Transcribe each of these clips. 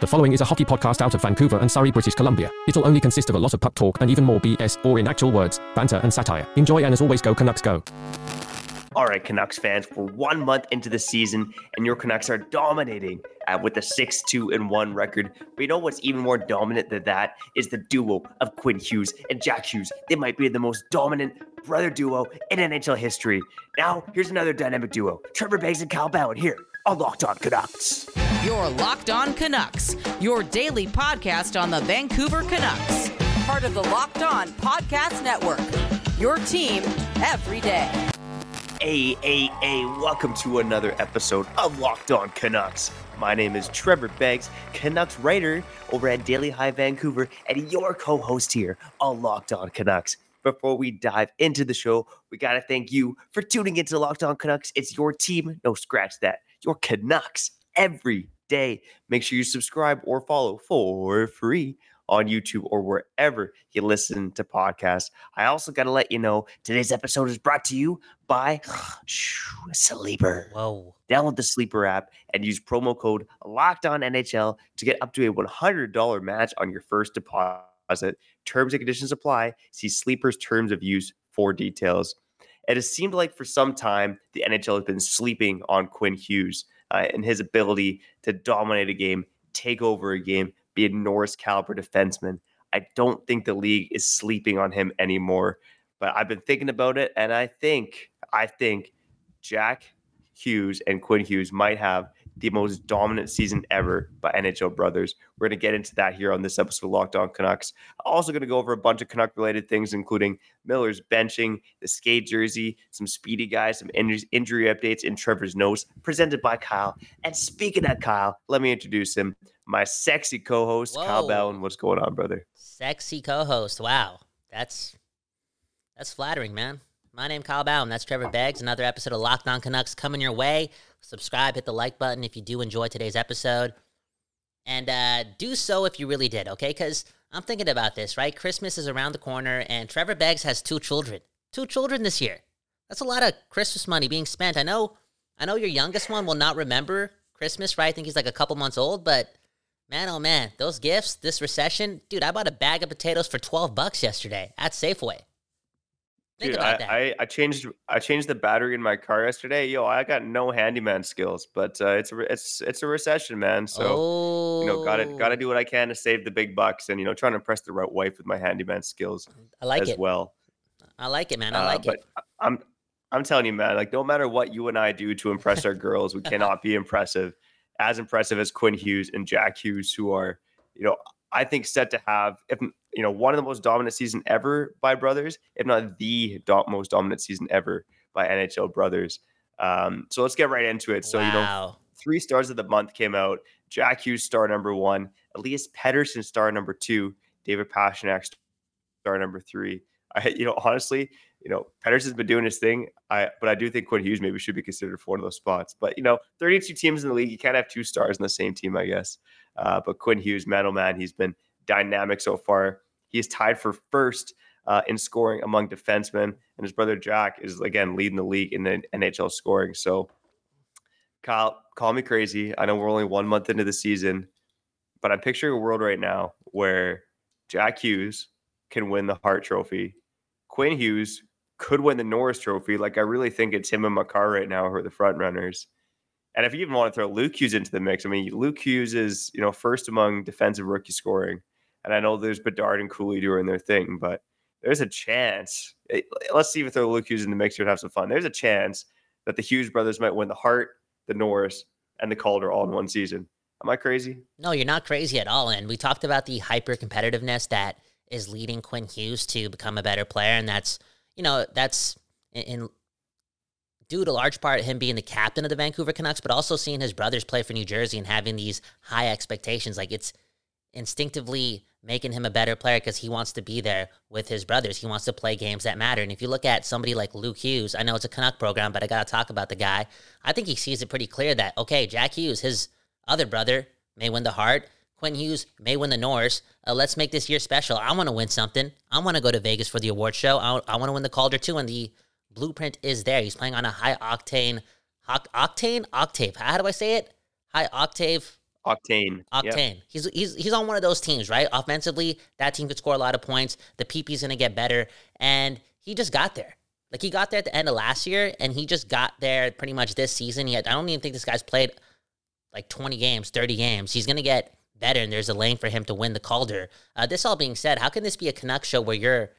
The following is a hockey podcast out of Vancouver and Surrey, British Columbia. It'll only consist of a lot of puck talk and even more BS, or in actual words, banter and satire. Enjoy and as always, go Canucks go. All right, Canucks fans, we're one month into the season, and your Canucks are dominating uh, with a 6 2 and 1 record. But you know what's even more dominant than that is the duo of Quinn Hughes and Jack Hughes. They might be the most dominant brother duo in NHL history. Now, here's another dynamic duo Trevor Beggs and Kyle Bhawan here on Locked On Canucks. Your Locked On Canucks, your daily podcast on the Vancouver Canucks. Part of the Locked On Podcast Network. Your team every day. Hey, hey, hey, welcome to another episode of Locked On Canucks. My name is Trevor Beggs, Canucks writer over at Daily Hive Vancouver, and your co host here on Locked On Canucks. Before we dive into the show, we got to thank you for tuning into Locked On Canucks. It's your team, no scratch that, your Canucks every day. Make sure you subscribe or follow for free on YouTube or wherever you listen to podcasts. I also got to let you know today's episode is brought to you by Sleeper. Whoa. Download the Sleeper app and use promo code Locked On NHL to get up to a $100 match on your first deposit. Terms and conditions apply. See Sleeper's terms of use for details. It has seemed like for some time the NHL has been sleeping on Quinn Hughes uh, and his ability to dominate a game, take over a game, be a Norris caliber defenseman. I don't think the league is sleeping on him anymore. But I've been thinking about it, and I think I think Jack Hughes and Quinn Hughes might have the most dominant season ever by NHL brothers. We're going to get into that here on this episode of Locked On Canucks. Also going to go over a bunch of Canuck related things, including Miller's benching, the skate jersey, some speedy guys, some injury updates in Trevor's notes, presented by Kyle. And speaking of Kyle, let me introduce him, my sexy co-host, Kyle Whoa. Ballin. What's going on, brother? Sexy co-host. Wow, that's that's flattering, man. My name Kyle Bhawan. That's Trevor Beggs. Another episode of Locked On Canucks coming your way. Subscribe, hit the like button if you do enjoy today's episode, and uh, do so if you really did. Okay, because I'm thinking about this. Right, Christmas is around the corner, and Trevor Beggs has two children. Two children this year. That's a lot of Christmas money being spent. I know. I know your youngest one will not remember Christmas, right? I think he's like a couple months old, but Man, oh man, those gifts, this recession, dude. I bought a bag of potatoes for twelve bucks yesterday at Safeway. Think Dude, about I, that. I, I changed I changed the battery in my car yesterday. Yo, I got no handyman skills, but uh, it's a re- it's it's a recession, man. So oh, you know, gotta gotta do what I can to save the big bucks, and you know, trying to impress the right wife with my handyman skills I like as it. well. I like it, man. I Uh, like but it. I'm I'm telling you, man, like no matter what you and I do to impress our girls, we cannot be impressive, as impressive as Quinn Hughes and Jack Hughes, who are, you know, I think set to have, if you know, one of the most dominant season ever by brothers, if not the do- most dominant season ever by NHL brothers. Um, so let's get right into it. So you know, three stars of the month came out. Jack Hughes star number one, Elias Pettersson star number two, David Pastrnak star number three. I, you know, honestly, you know, Pettersson's been doing his thing. I, but I do think Quinn Hughes maybe should be considered for one of those spots. But you know, 32 teams in the league, you can't have two stars in the same team, I guess. Uh, but Quinn Hughes, oh man, he's been dynamic so far. He is tied for first uh, in scoring among defensemen, and his brother Jack is again leading the league in the NHL scoring. So, Kyle, call me crazy. I know we're only one month into the season, but I'm picturing a world right now where Jack Hughes can win the Hart Trophy. Quinn Hughes could win the Norris Trophy. Like I really think it's him and Makar right now who are the front runners. And if you even want to throw Luke Hughes into the mix, I mean, Luke Hughes is you know first among defensive rookie scoring, and I know there's Bedard and Cooley doing their thing, but there's a chance. eh, Let's see if we throw Luke Hughes in the mix here and have some fun. There's a chance that the Hughes brothers might win the Hart, the Norris, and the Calder all in one season. Am I crazy? No, you're not crazy at all. And we talked about the hyper competitiveness that is leading Quinn Hughes to become a better player, and that's you know that's in, in due to large part him being the captain of the Vancouver Canucks, but also seeing his brothers play for New Jersey and having these high expectations. Like it's instinctively making him a better player because he wants to be there with his brothers. He wants to play games that matter. And if you look at somebody like Luke Hughes, I know it's a Canuck program, but I got to talk about the guy. I think he sees it pretty clear that, okay, Jack Hughes, his other brother, may win the Hart. Quinn Hughes may win the Norris. Uh, let's make this year special. I want to win something. I want to go to Vegas for the award show. I, I want to win the Calder too. And the blueprint is there. He's playing on a high octane, octane, octave. How do I say it? High octave Octane. Yep. Octane. He's he's he's on one of those teams, right? Offensively, that team could score a lot of points. The PP's gonna get better, and he just got there. Like he got there at the end of last year, and he just got there pretty much this season. He had, I don't even think this guy's played like 20 games, 30 games. He's gonna get better, and there's a lane for him to win the Calder. Uh, this all being said, how can this be a Canuck show where you're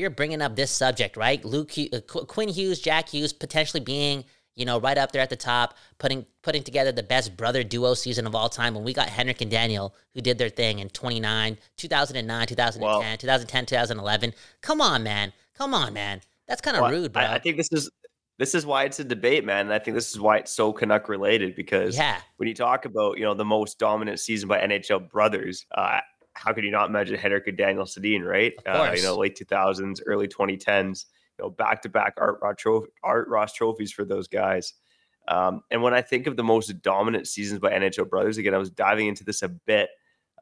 you're bringing up this subject, right? Luke uh, Qu- Quinn Hughes, Jack Hughes, potentially being you know right up there at the top, putting putting together the best brother duo season of all time. When we got Henrik and Daniel, who did their thing in 29, 2009, 2010, Well- 2010, 2011. Come on, man. Come on, man. That's kind of Well, rude, bro. I, I think this is this is why it's a debate, man. And I think this is why it's so Canuck related because yeah, when you talk about you know the most dominant season by NHL brothers, uh, how could you not imagine Henrik and Daniel Sedin, right? Uh, you know, late two thousands, early twenty tens, you know, back to back Art Ross trophy, Art Ross trophies for those guys. Um, and when I think of the most dominant seasons by NHL brothers, again, I was diving into this a bit,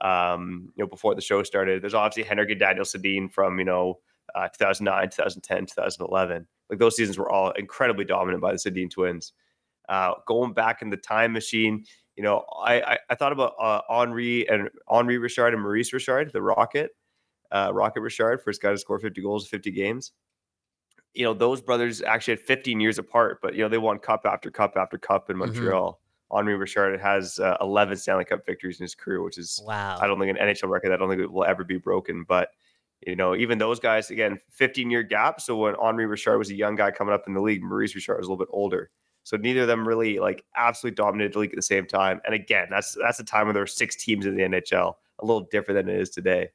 um, you know, before the show started. There's obviously Henrik and Daniel Sedin from you know uh, 2009, 2010, 2011. Like those seasons were all incredibly dominant by the Sedin twins. Uh, going back in the time machine, you know, I I, I thought about uh, Henri and Henri Richard and Maurice Richard, the Rocket, uh, Rocket Richard, first guy to score 50 goals in 50 games. You know, those brothers actually had 15 years apart, but you know they won cup after cup after cup in Mhm. Montreal. Henri Richard has uh, 11 Stanley Cup victories in his career, which is wow. I don't think an NHL record. I don't think it will ever be broken. But you know, even those guys again, 15 year gap. So when Henri Richard was a young guy coming up in the league, Maurice Richard was a little bit older. So neither of them really like absolutely dominated the league at the same time. And again, that's that's a time when there were six teams in the NHL, a little different than it is today.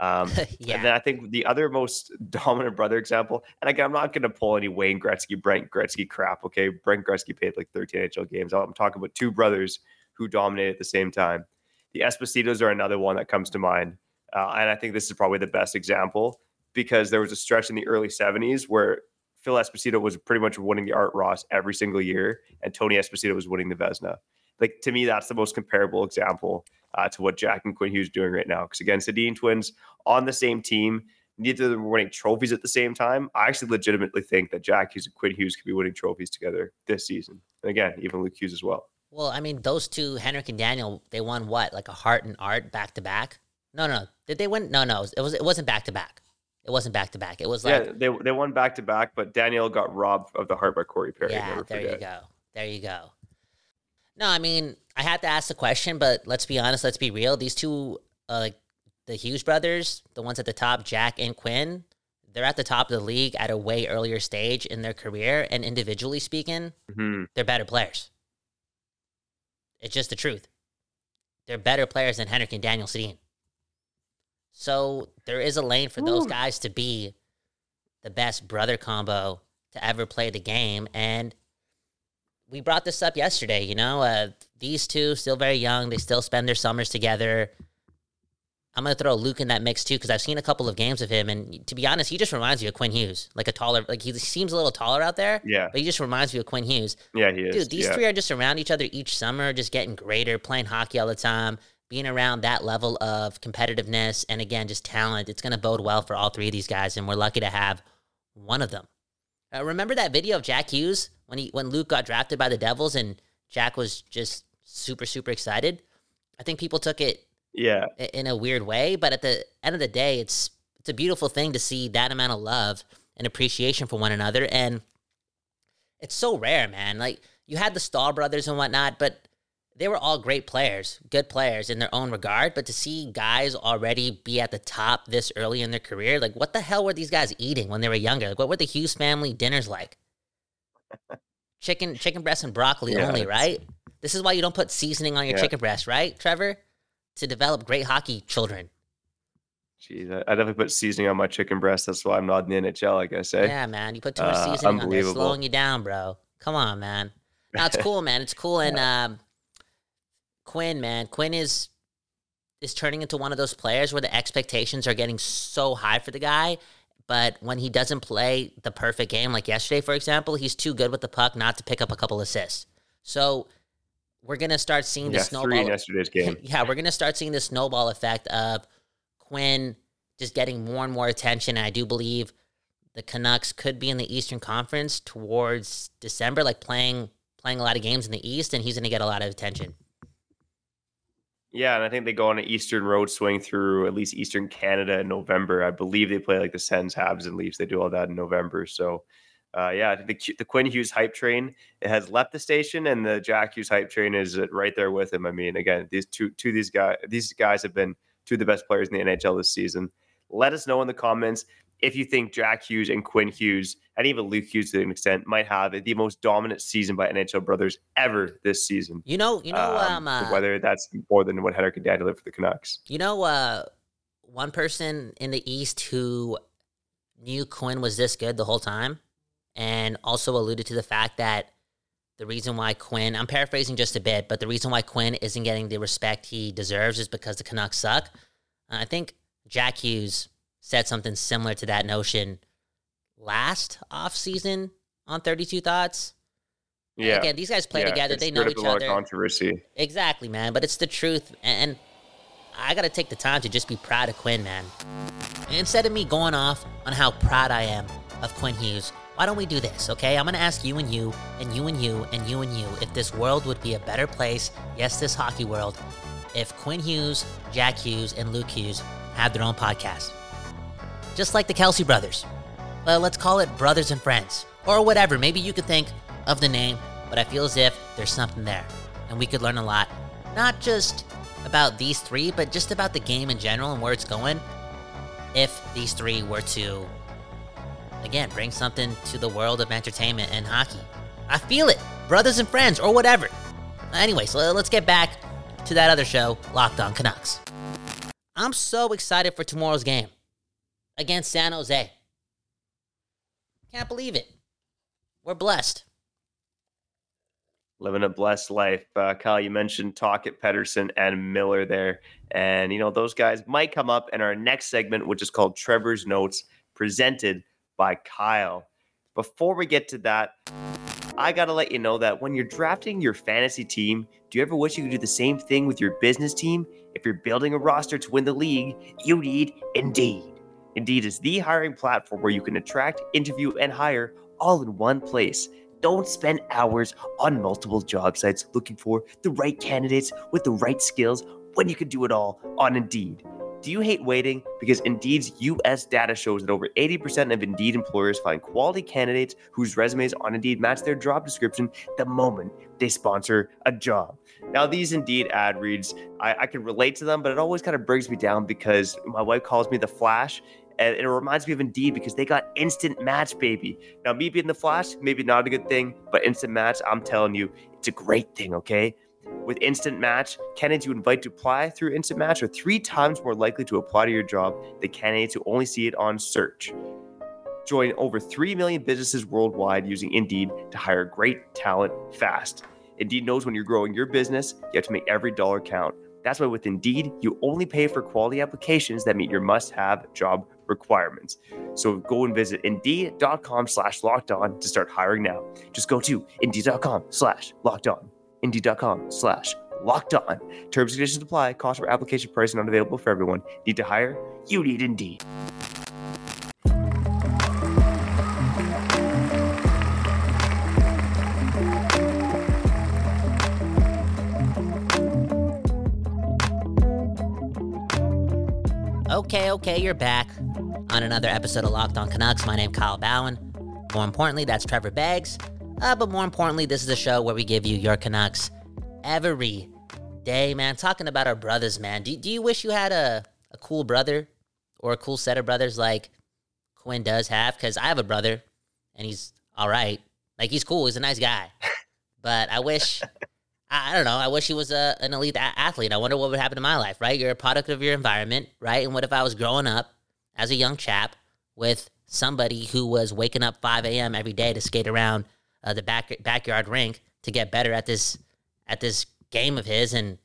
Um, yeah. And then I think the other most dominant brother example, and again, I'm not going to pull any Wayne Gretzky, Brent Gretzky crap. Okay, Brent Gretzky played like 13 NHL games. I'm talking about two brothers who dominated at the same time. The Espositos are another one that comes to mind, uh, and I think this is probably the best example because there was a stretch in the early 70s where Phil Esposito was pretty much winning the Art Ross every single year, and Tony Esposito was winning the Vezina. Like to me, that's the most comparable example uh, to what Jack and Quinn Hughes doing right now. Because again, Sedin twins on the same team, neither of them winning trophies at the same time. I actually legitimately think that Jack Hughes and Quinn Hughes could be winning trophies together this season. And again, even Luke Hughes as well. Well, I mean, those two, Henrik and Daniel, they won what, like a Hart and Art back to back? No, no, did they win? No, no, it was. It wasn't back to back. It wasn't back to back. It was like, yeah, they they won back to back, but Daniel got robbed of the Hart by Corey Perry. yeah, there you go, there you go. No, I mean, I had to ask the question, but let's be honest, let's be real. These two, uh, like the Hughes brothers, the ones at the top, Jack and Quinn, they're at the top of the league at a way earlier stage in their career, and individually speaking, Mhm. they're better players. It's just the truth. They're better players than Henrik and Daniel Sedin. So there is a lane for those Ooh. guys to be the best brother combo to ever play the game. And we brought this up yesterday, you know, uh, these two still very young. They still spend their summers together. I'm going to throw Luke in that mix too because I've seen a couple of games of him. And to be honest, he just reminds me of Quinn Hughes, like a taller, like he seems a little taller out there, Yeah, but he just reminds me of Quinn Hughes. yeah, he is. Dude, these yeah. three are just around each other each summer, just getting greater, playing hockey all the time, being around that level of competitiveness and again, just talent. It's going to bode well for all three of these guys, and we're lucky to have one of them. Uh, remember that video of Jack Hughes when he when Luke got drafted by the Devils and Jack was just super super excited? I think people took it yeah, in a weird way, but at the end of the day, it's it's a beautiful thing to see that amount of love and appreciation for one another, and it's so rare, man. Like you had the Staal brothers and whatnot, but they were all great players, good players in their own regard. But to see guys already be at the top this early in their career, like what the hell were these guys eating when they were younger? Like what were the Hughes family dinners like? chicken, chicken breast and broccoli Yeah, only, right? This is why you don't put seasoning on your Yeah. chicken breast, right, Trevor? To develop great hockey children. Jeez, I, I definitely put seasoning on my chicken breast. That's why I'm not in the NHL. Like I say, Yeah, man. You put too much Uh, seasoning on there, slowing you down, bro. Come on, man. No, it's cool, man. It's cool. And um, Quinn, man, Quinn is is turning into one of those players where the expectations are getting so high for the guy. But when he doesn't play the perfect game, like yesterday, for example, he's too good with the puck not to pick up a couple assists. So we're gonna start seeing the yeah, snowball. yesterday's game. yeah, we're gonna start seeing the snowball effect of Quinn just getting more and more attention. And I do believe the Canucks could be in the Eastern Conference towards December, like playing playing a lot of games in the East, and he's gonna get a lot of attention. Yeah, and I think they go on an Eastern road swing through at least Eastern Canada in November. I believe they play like the Sens, Habs, and Leafs. They do all that in November. So, uh, yeah, the the Quinn Hughes hype train it has left the station, and the Jack Hughes hype train is right there with him. I mean, again, these two two these guys these guys have been two of the best players in the NHL this season. Let us know in the comments if you think Jack Hughes and Quinn Hughes, and even Luke Hughes to an extent, might have the most dominant season by NHL brothers ever this season. You know, you know, um, um uh, whether that's more than what Henrik and Daniel did for the Canucks. You know, uh, one person in the East who knew Quinn was this good the whole time, and also alluded to the fact that the reason why Quinn, I'm paraphrasing just a bit, but the reason why Quinn isn't getting the respect he deserves is because the Canucks suck. I think Jack Hughes said something similar to that notion last off season on 32 Thoughts. Yeah. again, these guys play yeah, together. They know each other. Controversy. Exactly, man. But it's the truth. And I got to take the time to just be proud of Quinn, man. Instead of me going off on how proud I am of Quinn Hughes, why don't we do this, okay? I'm going to ask you and you, and you and you, and you and you if this world would be a better place, yes, this hockey world, if Quinn Hughes, Jack Hughes, and Luke Hughes had their own podcast just like the Kelce brothers. Well, let's call it brothers and friends, or whatever. Maybe you could think of the name, but I feel as if there's something there, and we could learn a lot, not just about these three, but just about the game in general and where it's going. If these three were to, again, bring something to the world of entertainment and hockey, I feel it, brothers and friends, or whatever. Anyway, so let's get back to that other show, Locked On Canucks. I'm so excited for tomorrow's game against San Jose. Can't believe it. We're blessed. Living a blessed life. Uh, Kyle, you mentioned Tocchet, Pettersson, and Miller there. And, you know, those guys might come up in our next segment, which is called Trevor's Notes, presented by Kyle. Before we get to that, I got to let you know that when you're drafting your fantasy team, do you ever wish you could do the same thing with your business team? If you're building a roster to win the league, you need Indeed. Indeed is the hiring platform where you can attract, interview, and hire all in one place. Don't spend hours on multiple job sites looking for the right candidates with the right skills when you can do it all on Indeed. Do you hate waiting? Because Indeed's US data shows that over 80% of Indeed employers find quality candidates whose resumes on Indeed match their job description the moment they sponsor a job. Now, these Indeed ad reads, I, I can relate to them, but it always kind of brings me down because my wife calls me the Flash, and it reminds me of Indeed because they got instant match, baby. Now, me being the Flash, maybe not a good thing, but instant match, I'm telling you, it's a great thing, okay? With Instant Match, candidates you invite to apply through Instant Match are three times more likely to apply to your job than candidates who only see it on search. Join over 3 million businesses worldwide using Indeed to hire great talent fast. Indeed knows when you're growing your business, you have to make every dollar count. That's why with Indeed, you only pay for quality applications that meet your must-have job requirements. So go and visit Indeed.com slash locked on to start hiring now. Just go to Indeed.com slash locked on. Indeed.com slash locked on. Terms and conditions apply. Cost for application price not available for everyone. Need to hire? You need Indeed. Okay, okay, you're back on another episode of Locked On Canucks. My name is Kyle Bhawan. More importantly, that's Trevor Beggs. Uh, but more importantly, this is a show where we give you your Canucks every day, man. Talking about our brothers, man. Do, do you wish you had a, a cool brother or a cool set of brothers like Quinn does have? Because I have a brother and he's all right. Like, he's cool. He's a nice guy. But I wish I, don't know. I wish he was a, an elite a- athlete. I wonder what would happen to my life, right? You're a product of your environment, right? And what if I was growing up as a young chap with somebody who was waking up 5 a.m. every day to skate around uh, the back backyard rink to get better at this at this game of his and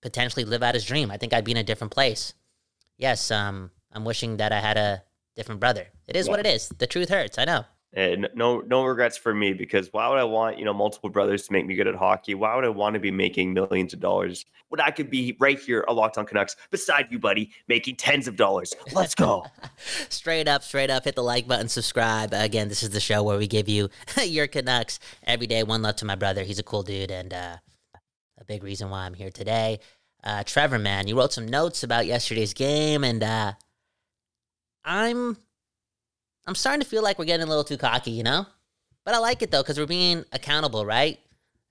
potentially live out his dream. I think I'd be in a different place. Yes, um, I'm wishing that I had a different brother. It is yeah. what it is. The truth hurts. I know. And no, no regrets for me because why would I want you know multiple brothers to make me good at hockey? Why would I want to be making millions of dollars when I could be right here, a Locked On Canucks, beside you, buddy, making tens of dollars? Let's go. straight up, straight up. Hit the like button, subscribe. Again, this is the show where we give you your Canucks every day. One love to my brother. He's a cool dude and uh, a big reason why I'm here today. Uh, Trevor, man, you wrote some notes about yesterday's game, and uh, I'm I'm starting to feel like we're getting a little too cocky, you know. But I like it though because we're being accountable, right?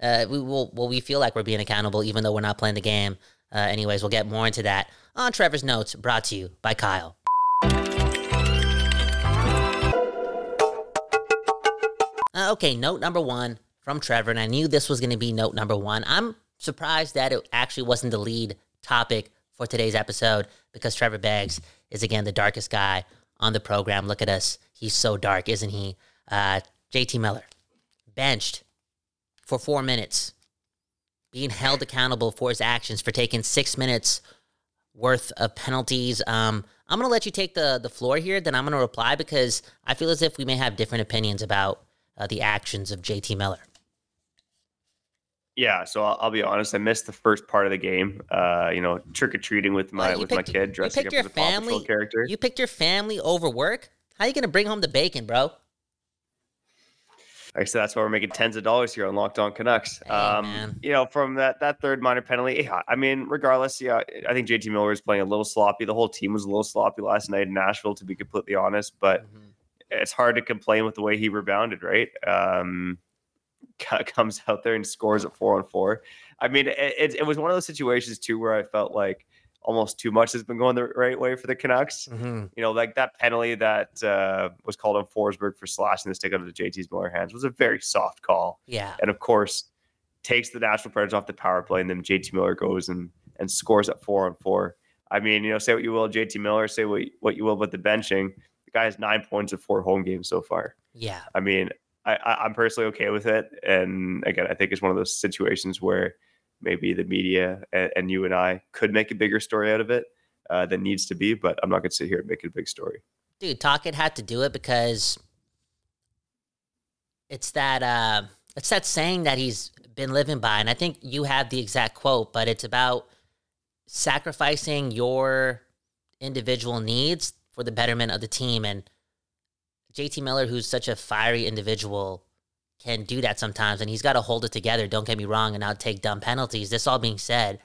Uh, we will. Well, we feel like we're being accountable, even though we're not playing the game. Uh, anyways, we'll get more into that on Trevor's notes, brought to you by Kyle. Uh, okay, note number one from Trevor, and I knew this was going to be note number one. I'm surprised that it actually wasn't the lead topic for today's episode because Trevor Beggs is again the darkest guy on the program. Look at us. He's so dark, isn't he? Uh, JT Miller, benched for four minutes, being held accountable for his actions for taking six minutes worth of penalties. Um, I'm going to let you take the, the floor here, then I'm going to reply because I feel as if we may have different opinions about uh, the actions of JT Miller. Yeah, so I'll, I'll, be honest. I missed the first part of the game. Uh, you know, trick or treating with my with picked, my kid dressing up as a family, Paw Patrol character. You picked your family over work. How are you going to bring home the bacon, bro? Like I said, that's why we're making tens of dollars here on Locked On Canucks. Hey, um, you know, from that that third minor penalty, yeah, I mean, regardless, yeah, I think JT Miller was playing a little sloppy. The whole team was a little sloppy last night in Nashville, to be completely honest. But mm-hmm. it's hard to complain with the way he rebounded, right? Um, comes out there and scores at four on four. I mean, it, it, was one of those situations too where I felt like almost too much has been going the right way for the Canucks. Mm-hmm. You know, like that penalty that uh, was called on Forsberg for slashing the stick out of the JT's Miller hands was a very soft call. Yeah. And of course, takes the Nashville Predators off the power play, and then JT Miller goes and and scores at four on four. I mean, you know, say what you will, JT Miller, say what, what you will about the benching. The guy has nine points of four home games so far. Yeah. I mean, I, I'm personally okay with it. And again, I think it's one of those situations where maybe the media and, and you and I could make a bigger story out of it uh, than needs to be. But I'm not going to sit here and make it a big story. Dude, Tocchet had to do it because it's that uh, it's that saying that he's been living by, and I think you have the exact quote, but it's about sacrificing your individual needs for the betterment of the team. And JT Miller, who's such a fiery individual, can do that sometimes, and he's got to hold it together. Don't get me wrong, and not take dumb penalties. This all being said,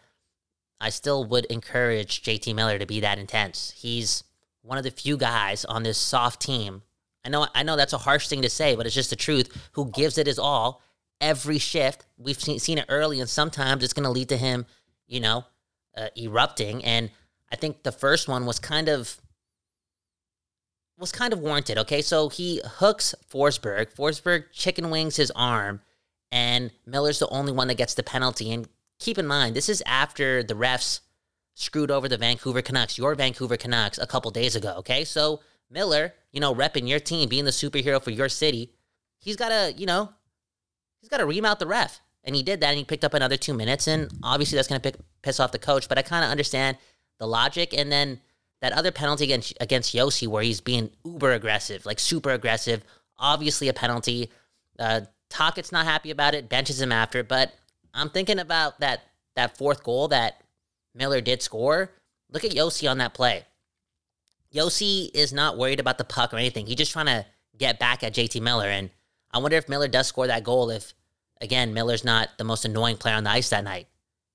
I still would encourage JT Miller to be that intense. He's one of the few guys on this soft team. I know, I know that's a harsh thing to say, but it's just the truth. Who gives it his all every shift? We've seen, seen it early, and sometimes it's going to lead to him, you know, uh, erupting. And I think the first one was kind of was kind of warranted. Okay, so he hooks Forsberg. Forsberg chicken wings his arm, and Miller's the only one that gets the penalty. And keep in mind, this is after the refs screwed over the Vancouver Canucks, your Vancouver Canucks, a couple days ago. Okay, so Miller, you know, repping your team, being the superhero for your city, he's got to, you know, he's got to ream out the ref. And he did that, and he picked up another two minutes. And obviously, that's going to piss off the coach. But I kind of understand the logic. And then that other penalty against against Josi where he's being uber aggressive, like super aggressive, obviously a penalty. Uh, Tocchet's not happy about it, benches him after. But I'm thinking about that that fourth goal that Miller did score. Look at Josi on that play. Josi is not worried about the puck or anything. He's just trying to get back at JT Miller. And I wonder if Miller does score that goal if, again, Miller's not the most annoying player on the ice that night.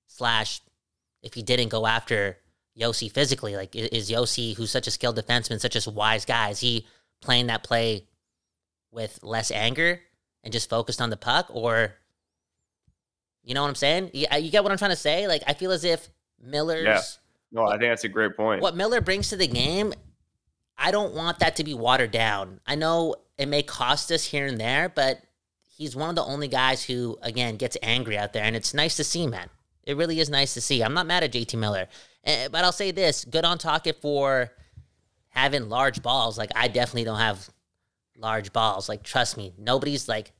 Slash, if he didn't go after Josi physically? Like, is Josi, who's such a skilled defenseman, such a wise guy, is he playing that play with less anger and just focused on the puck? Or, you know what I'm saying? You, you get what I'm trying to say? Like, I feel as if Miller's. Yeah. No, I think that's a great point. What Miller brings to the game, I don't want that to be watered down. I know it may cost us here and there, but he's one of the only guys who, again, gets angry out there. And it's nice to see, man. It really is nice to see. I'm not mad at JT Miller. Eh, but I'll say this: good on Tocchet for having large balls. Like I definitely don't have large balls. Like trust me, nobody's like.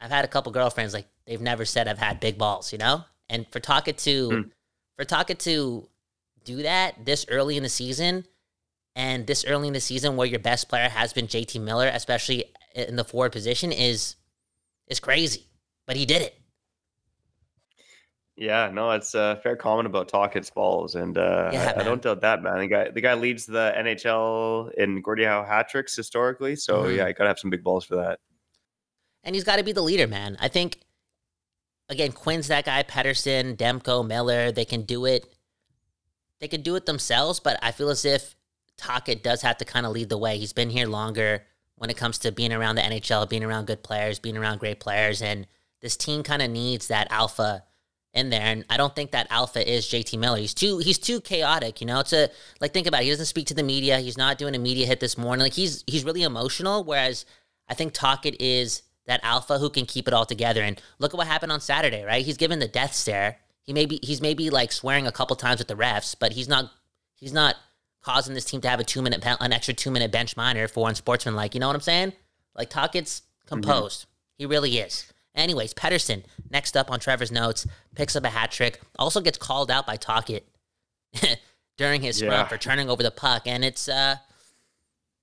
I've had a couple girlfriends like they've never said I've had big balls, you know. And for Tocchet to, mm. for Tocchet to do that this early in the season, and this early in the season where your best player has been JT Miller, especially in the forward position, is is crazy. But he did it. Yeah, no, it's a fair comment about Tocchet's balls, and uh, yeah, I, I, don't doubt that, man. The guy, the guy leads the NHL in Gordie Howe hat tricks historically, so mm-hmm. yeah, you gotta have some big balls for that. And he's got to be the leader, man. I think again, Quinn's that guy, Pettersson, Demko, Miller, they can do it. They can do it themselves, but I feel as if Tocchet does have to kind of lead the way. He's been here longer when it comes to being around the NHL, being around good players, being around great players, and this team kind of needs that alpha in there. And I don't think that alpha is JT Miller. He's too he's too chaotic, you know. to like think about it. He doesn't speak to the media. He's not doing a media hit this morning. Like he's he's really emotional. Whereas I think Tocchet is that alpha who can keep it all together. And look at what happened on Saturday, right? He's given the death stare. He maybe he's maybe like swearing a couple times at the refs, but he's not he's not causing this team to have a two minute an extra two minute bench minor for unsportsman like you know what I'm saying? Like Tocchet's composed. Mm-hmm. He really is. Anyways, Pettersson next up on Trevor's notes picks up a hat trick. Also gets called out by Tocchet during his yeah. sprint for turning over the puck, and it's uh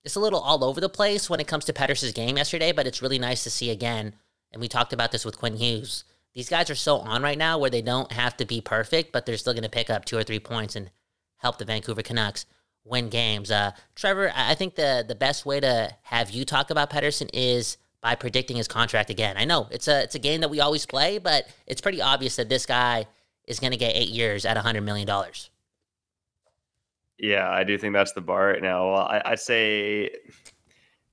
it's a little all over the place when it comes to Pettersson's game yesterday, but it's really nice to see again. And we talked about this with Quinn Hughes. These guys are so on right now where they don't have to be perfect, but they're still going to pick up two or three points and help the Vancouver Canucks win games. Uh, Trevor, I think the the best way to have you talk about Pettersson is by predicting his contract again. I know it's a it's a game that we always play, but it's pretty obvious that this guy is going to get eight years at hundred million dollars. Yeah, I do think that's the bar right now. Well, I, I say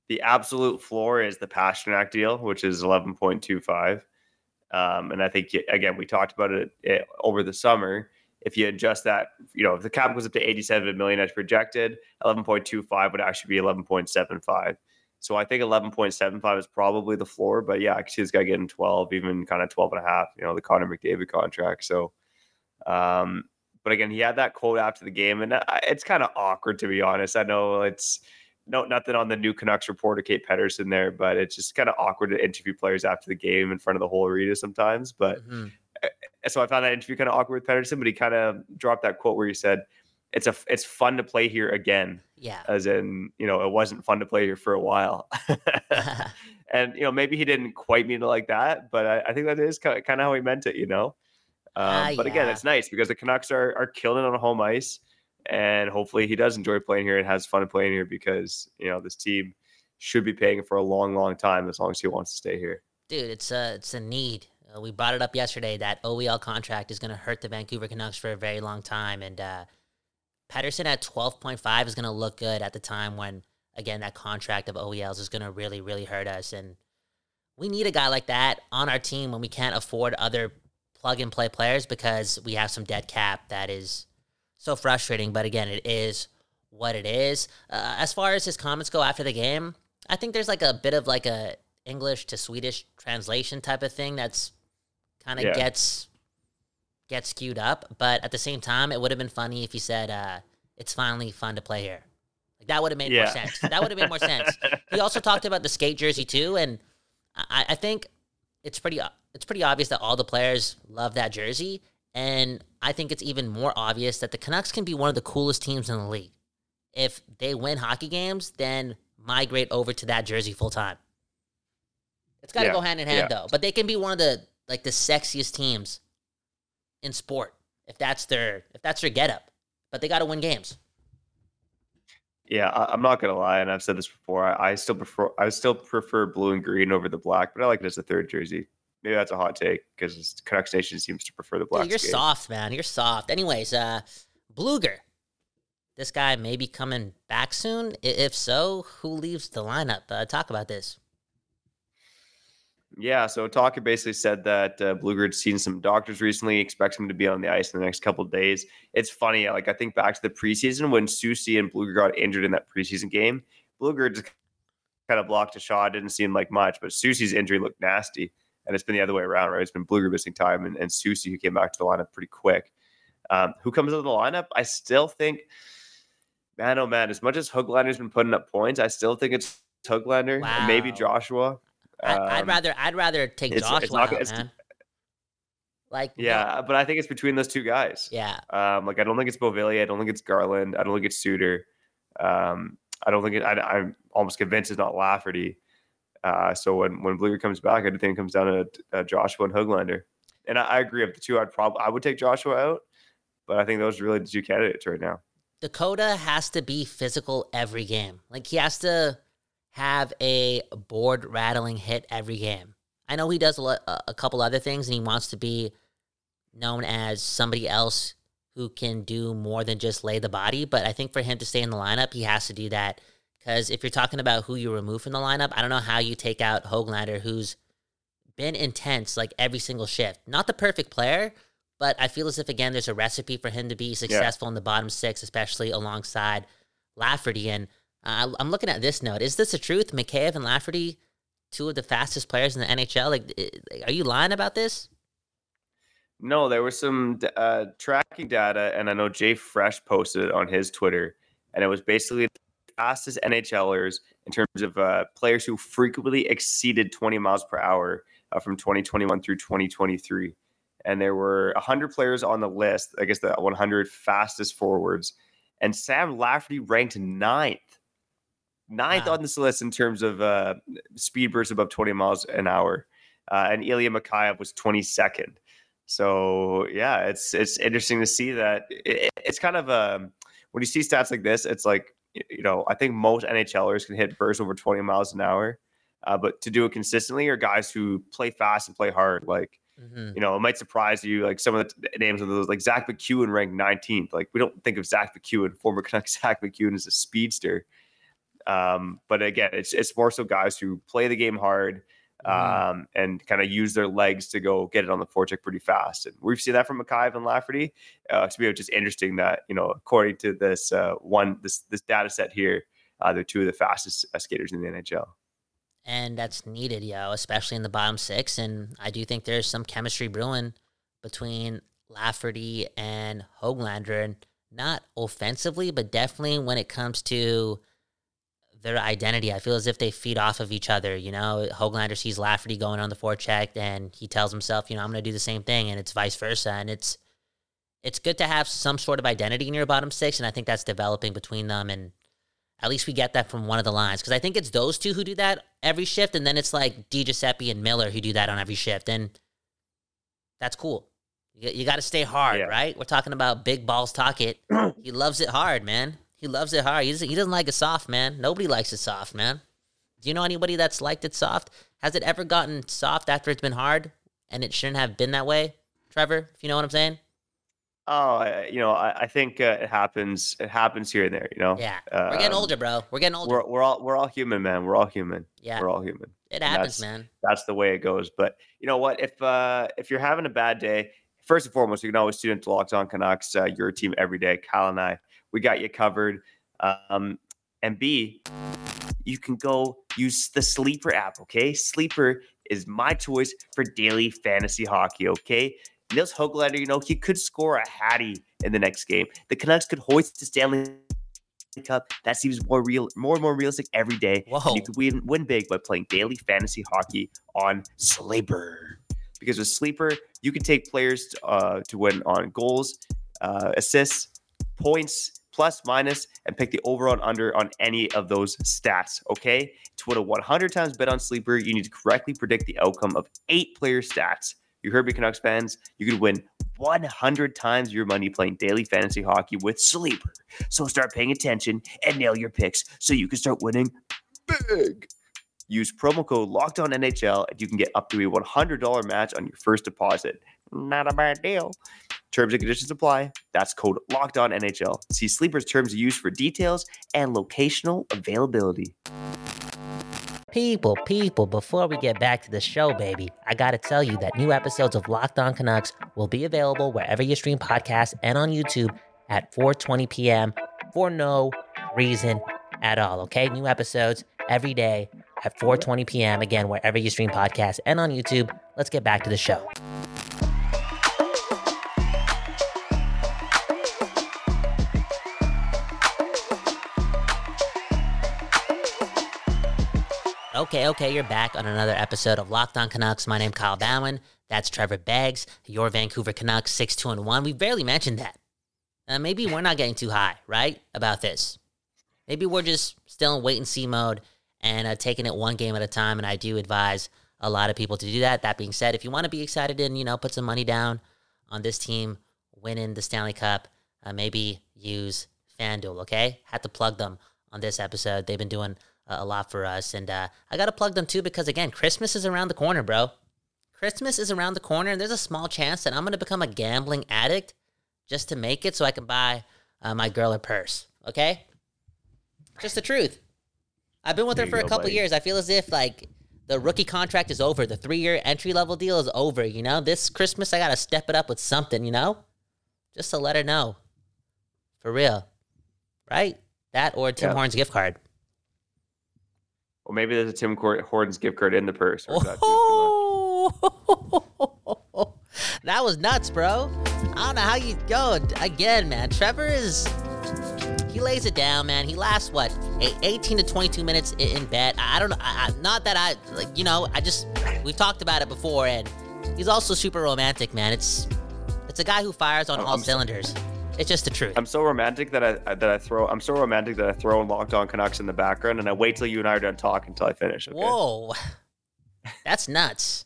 the absolute floor is the Pastrnak deal, which is eleven point two five. Um, and I think again, we talked about it, it, eh, over the summer. If you adjust that, you know, if the cap goes up to 87 million as projected, 11.25 would actually be 11.75. So I think 11.75 is probably the floor. But yeah, I can see this guy getting 12, even kind of 12 and a half, you know, the Connor McDavid contract. So, um, but again, he had that quote after the game, and uh, it's kind of awkward to be honest. I know it's no nothing on the new Canucks reporter Kate Pedersen there, but it's just kind of awkward to interview players after the game in front of the whole arena sometimes. But mm-hmm. so I found that interview kind of awkward with Pedersen, but he kind of dropped that quote where he said, "It's a it's fun to play here again." Yeah, as in you know it wasn't fun to play here for a while. and you know maybe he didn't quite mean it like that, but I, I think that is kind of, kind of how he meant it. You know. Um, uh, but yeah. again, it's nice because the Canucks are are killing on home ice, and hopefully he does enjoy playing here and has fun playing here because you know this team should be paying for a long, long time as long as he wants to stay here. Dude, it's a it's a need. Uh, we brought it up yesterday that OEL contract is going to hurt the Vancouver Canucks for a very long time, and uh, Pettersson at twelve point five is going to look good at the time when again that contract of OELs is going to really, really hurt us and. We need a guy like that on our team when we can't afford other plug and play players because we have some dead cap that is so frustrating. But again, it is what it is. Uh, as far as his comments go after the game, I think there's like a bit of like a English to Swedish translation type of thing that's kind of yeah. gets gets skewed up. But at the same time, it would have been funny if he said, uh, "It's finally fun to play here." Like that would have made yeah. more sense. That would have made more sense. He also talked about the skate jersey too, and I, I think it's pretty it's pretty obvious that all the players love that jersey. And I think it's even more obvious that the Canucks can be one of the coolest teams in the league. If they win hockey games, then migrate over to that jersey full time. It's got to yeah, go hand in hand yeah. though. But they can be one of the like the sexiest teams in sport if that's their if that's their getup. But they got to win games. Yeah, I, am not gonna lie, and I've said this before. I, I, still prefer I still prefer blue and green over the black, but I like it as a third jersey. Maybe that's a hot take because Canucks Nation seems to prefer the black. You're soft, man. You're soft. Anyways, uh, Blueger, this guy may be coming back soon. If so, who leaves the lineup? Uh, talk about this. Yeah, so Tocchet basically said that uh, Blueger seen some doctors recently, expects him to be on the ice in the next couple days. It's funny, like I think back to the preseason when Soucy and Blueger got injured in that preseason game. Blueger just kind of blocked a shot, didn't seem like much, but Soucy's injury looked nasty, and it's been the other way around, right? It's been Blueger missing time and, and Soucy who came back to the lineup pretty quick. Um, who comes out of the lineup? I still think, man, oh man, as much as Hoglander's been putting up points, I still think it's Hoglander, wow. maybe Joshua. I, would um, rather I'd rather take it's, Joshua it's not, out, man. Like yeah, but I think it's between those two guys. Yeah. Um, like I don't think it's Beauvillier. I don't think it's Garland. I don't think it's Suter. Um, I don't think it. I, am almost convinced it's not Lafferty. Uh, so when when Blueger comes back, I do think it comes down to uh, Joshua and Hoglander. And I, I agree. Of the two, I'd probably I would take Joshua out, but I think those are really the two candidates right now. Dakota has to be physical every game. Like he has to have a board rattling hit every game. I know he does a, a couple other things, and he wants to be known as somebody else who can do more than just lay the body. But I think for him to stay in the lineup, he has to do that. Because if you're talking about who you remove from the lineup, I don't know how you take out Hoglander, who's been intense like every single shift. Not the perfect player, but I feel as if again there's a recipe for him to be successful in the bottom six, especially alongside Lafferty. And uh, I'm looking at this note. Is this the truth? Mikheyev and Lafferty, two of the fastest players in the NHL. Like, are you lying about this? No, there was some uh, tracking data, and I know JFresh posted it on his Twitter, and it was basically the fastest NHLers in terms of uh, players who frequently exceeded 20 miles per hour uh, from 2021 through 2023. And there were 100 players on the list, I guess the 100 fastest forwards, and Sam Lafferty ranked ninth. Ninth Wow. on this list in terms of uh, speed bursts above 20 miles an hour. Uh, and Ilya Mikheyev was 22nd. So yeah, it's it's interesting to see that it, it's kind of um when you see stats like this, it's like you know I think most NHLers can hit bursts over 20 miles an hour, uh, but to do it consistently are guys who play fast and play hard. Like hmm you know, it might surprise you like some of the names of those like Zack MacEwen ranked 19th. Like we don't think of Zack MacEwen, former Canuck Zack MacEwen as a speedster. Um, but again, it's it's more so guys who play the game hard Mhm. um, and kind of use their legs to go get it on the forecheck pretty fast. And we've seen that from Mikheyev and Lafferty. Uh, to me, it's just interesting that you know, according to this uh, one this this data set here, uh, they're two of the fastest uh, skaters in the NHL. and that's needed, yo, especially in the bottom six. And I do think there's some chemistry brewing between Lafferty and Hoglander, and not offensively, but definitely when it comes to their identity. I feel as if they feed off of each other. You know, Hoglander sees Lafferty going on the forecheck, and he tells himself, you know, I'm going to do the same thing, and it's vice versa. And it's it's good to have some sort of identity in your bottom six, and I think that's developing between them. And at least we get that from one of the lines because I think it's those two who do that every shift, and then it's like Di Giuseppe and Miller who do that on every shift, and that's cool. You, you got to stay hard, Yeah. right? We're talking about big balls Tocchet. he loves it hard, man. He loves it hard. He doesn't, he doesn't like it soft, man. Nobody likes it soft, man. Do you know anybody that's liked it soft? Has it ever gotten soft after it's been hard, and it shouldn't have been that way, Trevor? If you know what I'm saying? Oh, I- you know, I, I think uh, it happens. It happens here and there. You know, Yeah, we're getting older, bro. We're getting older. We're we're all we're all human, man. We're all human. yeah, We're all human. it and happens, that's- man. that's the way it goes. But you know what? If uh if you're having a bad day, first and foremost, you can always tune into Locked On Canucks, uh, your team every day. Kyle and I, we got you covered. Um, and B, you can go use the Sleeper app. Okay, Sleeper is my choice for daily fantasy hockey. Okay. Nils Hoglander, you know, he could score a hattie in the next game. The Canucks could hoist the Stanley Cup. That seems more real, more and more realistic every day. Whoa. you could win, win big by playing daily fantasy hockey on Sleeper. Because with Sleeper, you can take players uh, to win on goals, uh, assists, points, plus, minus, and pick the over and under on any of those stats. Okay. To win a 100 times bet on Sleeper, you need to correctly predict the outcome of eight player stats. You heard me, Canucks fans. You could win 100 times your money playing daily fantasy hockey with Sleeper. So start paying attention and nail your picks so you can start winning big. Use promo code Locked On NHL and you can get up to a $100 match on your first deposit. Not a bad deal. Terms and conditions apply. That's code Locked On NHL. See Sleeper's terms of use for details and locational availability. People, people, before we get back to the show, baby, I gotta tell you that new episodes of Locked On Canucks will be available wherever you stream podcasts and on YouTube at 4:20 p.m. for no reason at all. Okay, new episodes every day at 4:20 p.m. Again, wherever you stream podcasts and on YouTube. Let's get back to the show. Okay, okay, you're back on another episode of Locked On Canucks. My name Kyle Bhawan. That's Trevor Beggs, your Vancouver Canucks, six two and one. We barely mentioned that. Uh, maybe we're not getting too high, right, about this. Maybe we're just still in wait and see mode and uh, taking it one game at a time. And I do advise a lot of people to do that. That being said, if you want to be excited and you know put some money down on this team winning the Stanley Cup, uh, maybe use FanDuel. Okay, had to plug them on this episode. They've been doing a lot for us, and uh, I got to plug them too because again, Christmas is around the corner, bro. Christmas is around the corner, and there's a small chance that I'm going to become a gambling addict just to make it so I can buy uh, my girl a purse. Okay? Just the truth. I've been with There her for a couple buddy. years. I feel as if like the rookie contract is over, the three year entry level deal is over. You know, this Christmas I gotta step it up with something. You know, just to let her know, for real, right? That or Tim Yeah. Hortons gift card. Well, maybe there's a Tim Hortons gift card in the purse. Or that too- too much? Oh, that was nuts, bro. I don't know how you go again, man. Trevor is he lays it down, man. He lasts what, eight- 18 to 22 minutes in bed. I don't know. I, I, not that I, like, you know, I just we've talked about it before, and he's also super romantic, man. It's it's a guy who fires on I'm- all I'm cylinders. It's just the truth. I'm so romantic that I that I throw. I'm so romantic that I throw in Locked On Canucks in the background, and I wait till you and I are done talking until I finish. Okay? Whoa, that's nuts.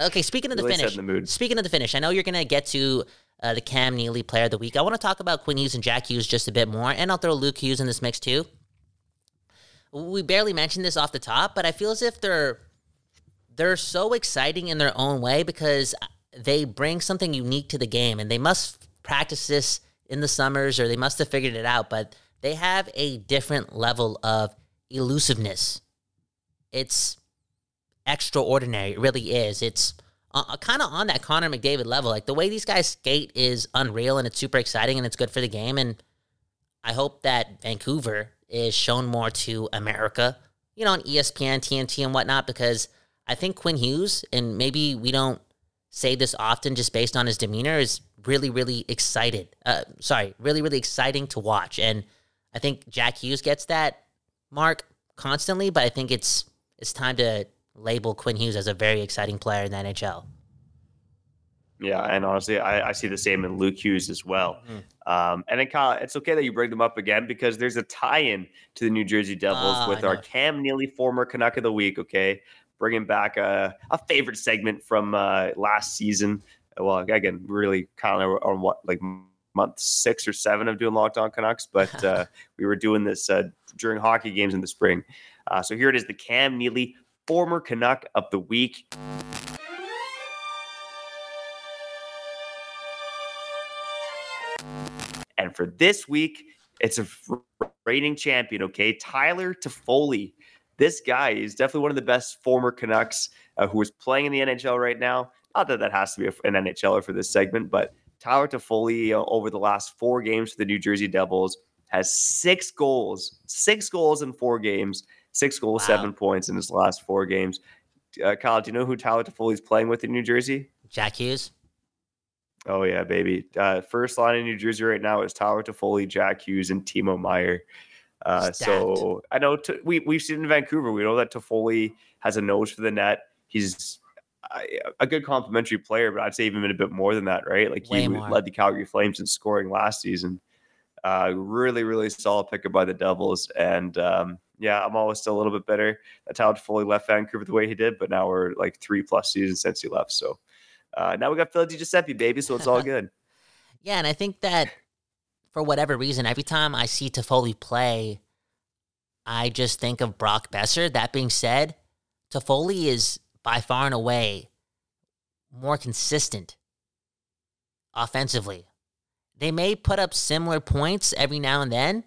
Okay, speaking of the Really finish. the. Speaking of the finish, I know you're gonna get to uh, the Cam Neely Player of the Week. I want to talk about Quinn Hughes and Jack Hughes just a bit more, and I'll throw Luke Hughes in this mix too. We barely mentioned this off the top, but I feel as if they're they're so exciting in their own way because they bring something unique to the game, and they must practice this in the summers or they must have figured it out. But they have a different level of elusiveness. It's extraordinary. It really is. It's uh, kind of on that Connor McDavid level. Like the way these guys skate is unreal and it's super exciting and it's good for the game. And I hope that Vancouver is shown more to America, you know, on ESPN, TNT, and whatnot, because I think Quinn Hughes, and maybe we don't say this often just based on his demeanor, is really, really excited. Uh, sorry, really, really exciting to watch. And I think Jack Hughes gets that mark constantly, but I think it's it's time to label Quinn Hughes as a very exciting player in the NHL. Yeah, and honestly, I, I see the same in Luke Hughes as well. Mhm. Um, and then Kyle, it's okay that you bring them up again because there's a tie-in to the New Jersey Devils Ah, with our. Cam Neely, former Canuck of the Week. Okay, bringing back a, a favorite segment from uh, last season. Well, again, really kind of on what like month six or seven of doing Locked On Canucks, but uh, we were doing this uh, during hockey games in the spring. Uh, so here it is: the Cam Neely, former Canuck of the Week. And for this week, it's a reigning champion, okay? Tyler Toffoli. This guy is definitely one of the best former Canucks uh, who is playing in the NHL right now. Not that that has to be an NHLer for this segment, but Tyler Toffoli uh, over the last four games for the New Jersey Devils has six goals, six goals in four games, six goals, Wow. seven points in his last four games. Uh, Kyle, do you know who Tyler Toffoli is playing with in New Jersey? Jack Hughes. Oh yeah, baby. Uh, first line in New Jersey right now is Tyler Toffoli, Jack Hughes, and Timo Meier. Uh, so I know t- we we've seen in Vancouver. We know that Toffoli has a nose for the net. He's a good complimentary player, but I'd say even a bit more than that, right? Like Way he more. led the Calgary Flames in scoring last season. Uh, really, really solid pickup by the Devils, and um, yeah, I'm always still a little bit bitter that Tyler Toffoli left Vancouver the way he did, but now we're like three plus seasons since he left. So uh, now we got Phil Giuseppe, baby. So it's all good. Yeah, and I think that for whatever reason, every time I see Toffoli play, I just think of Brock Boeser. That being said, Toffoli is by far and away more consistent offensively. They may put up similar points every now and then,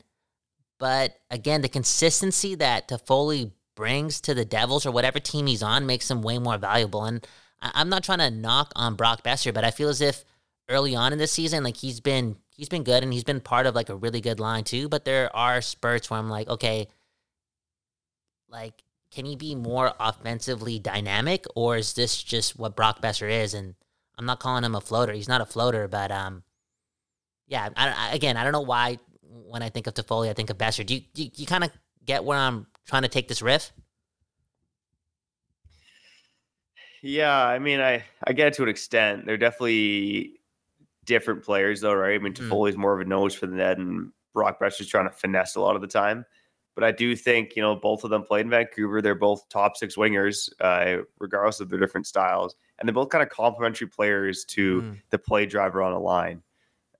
but again, the consistency that Toffoli brings to the Devils or whatever team he's on makes him way more valuable. And I'm not trying to knock on Brock Boeser, but I feel as if early on in the season, like he's been he's been good and he's been part of like a really good line too. But there are spurts where I'm like, okay, like can he be more offensively dynamic, or is this just what Brock Boeser is? And I'm not calling him a floater. He's not a floater, but um, yeah. I, I, again, I don't know why when I think of Toffoli, I think of Boeser. Do you do you, you kind of get where I'm trying to take this riff? Yeah, I mean, I I get it to an extent. They're definitely different players, though, right? I mean, Mm. Toffoli's more of a nose for the net, and Brock Boeser's trying to finesse a lot of the time. But I do think you know both of them played in Vancouver. They're both top six wingers, uh, regardless of their different styles, and they're both kind of complementary players to Mm. the play driver on a line.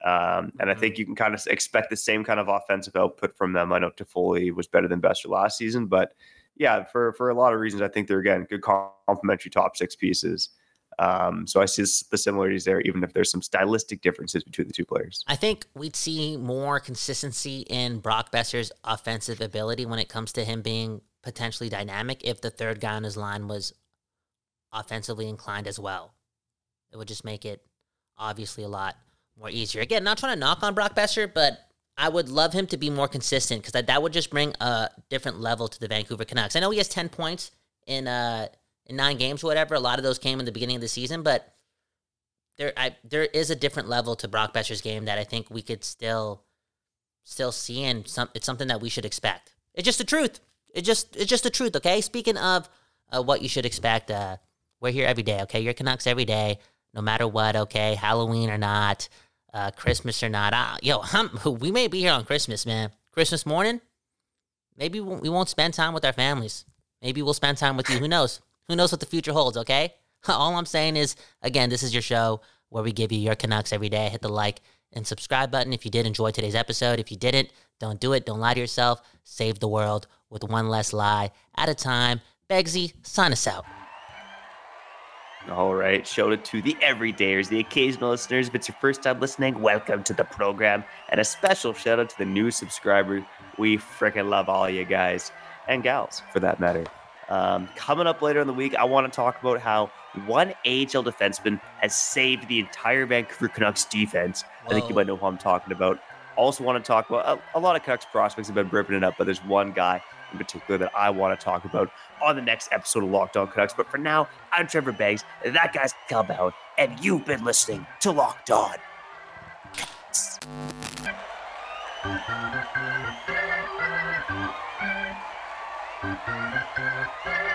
Um, and I Mhm. think you can kind of expect the same kind of offensive output from them. I know Toffoli was better than Boeser last season, but yeah, for for a lot of reasons, I think they're again good complementary top six pieces. Um, so I see the similarities there, even if there's some stylistic differences between the two players. I think we'd see more consistency in Brock Boeser's offensive ability when it comes to him being potentially dynamic if the third guy on his line was offensively inclined as well. It would just make it obviously a lot more easier. Again, not trying to knock on Brock Boeser, but I would love him to be more consistent because that, that would just bring a different level to the Vancouver Canucks. I know he has 10 points in uh in nine games or whatever. A lot of those came in the beginning of the season, but there I there is a different level to Brock Boeser's game that I think we could still still see and some it's something that we should expect. It's just the truth. It just it's just the truth, okay? Speaking of uh, what you should expect, uh, we're here every day, okay? You're Canucks every day, no matter what, okay? Halloween or not, uh, Christmas or not. Yo, I'm, we may be here on Christmas, man. Christmas morning, maybe we won't spend time with our families. Maybe we'll spend time with you. Who knows? Who knows what the future holds, okay? All I'm saying is, again, this is your show where we give you your Canucks every day. Hit the like and subscribe button if you did enjoy today's episode. If you didn't, don't do it. Don't lie to yourself. Save the world with one less lie at a time. Beggsy, sign us out. All right. Shout out to the everydayers, the occasional listeners. If it's your first time listening, welcome to the program. And a special shout out to the new subscribers. We freaking love all you guys and gals for that matter. Um, coming up later in the week, I want to talk about how one AHL defenseman has saved the entire Vancouver Canucks defense. Whoa. I think you might know who I'm talking about. Also, want to talk about a, a lot of Canucks prospects have been ripping it up, but there's one guy in particular that I want to talk about on the next episode of Locked On Canucks. But for now, I'm Trevor Beggs. That guy's Calbound, and you've been listening to Locked On. Thank Thank you.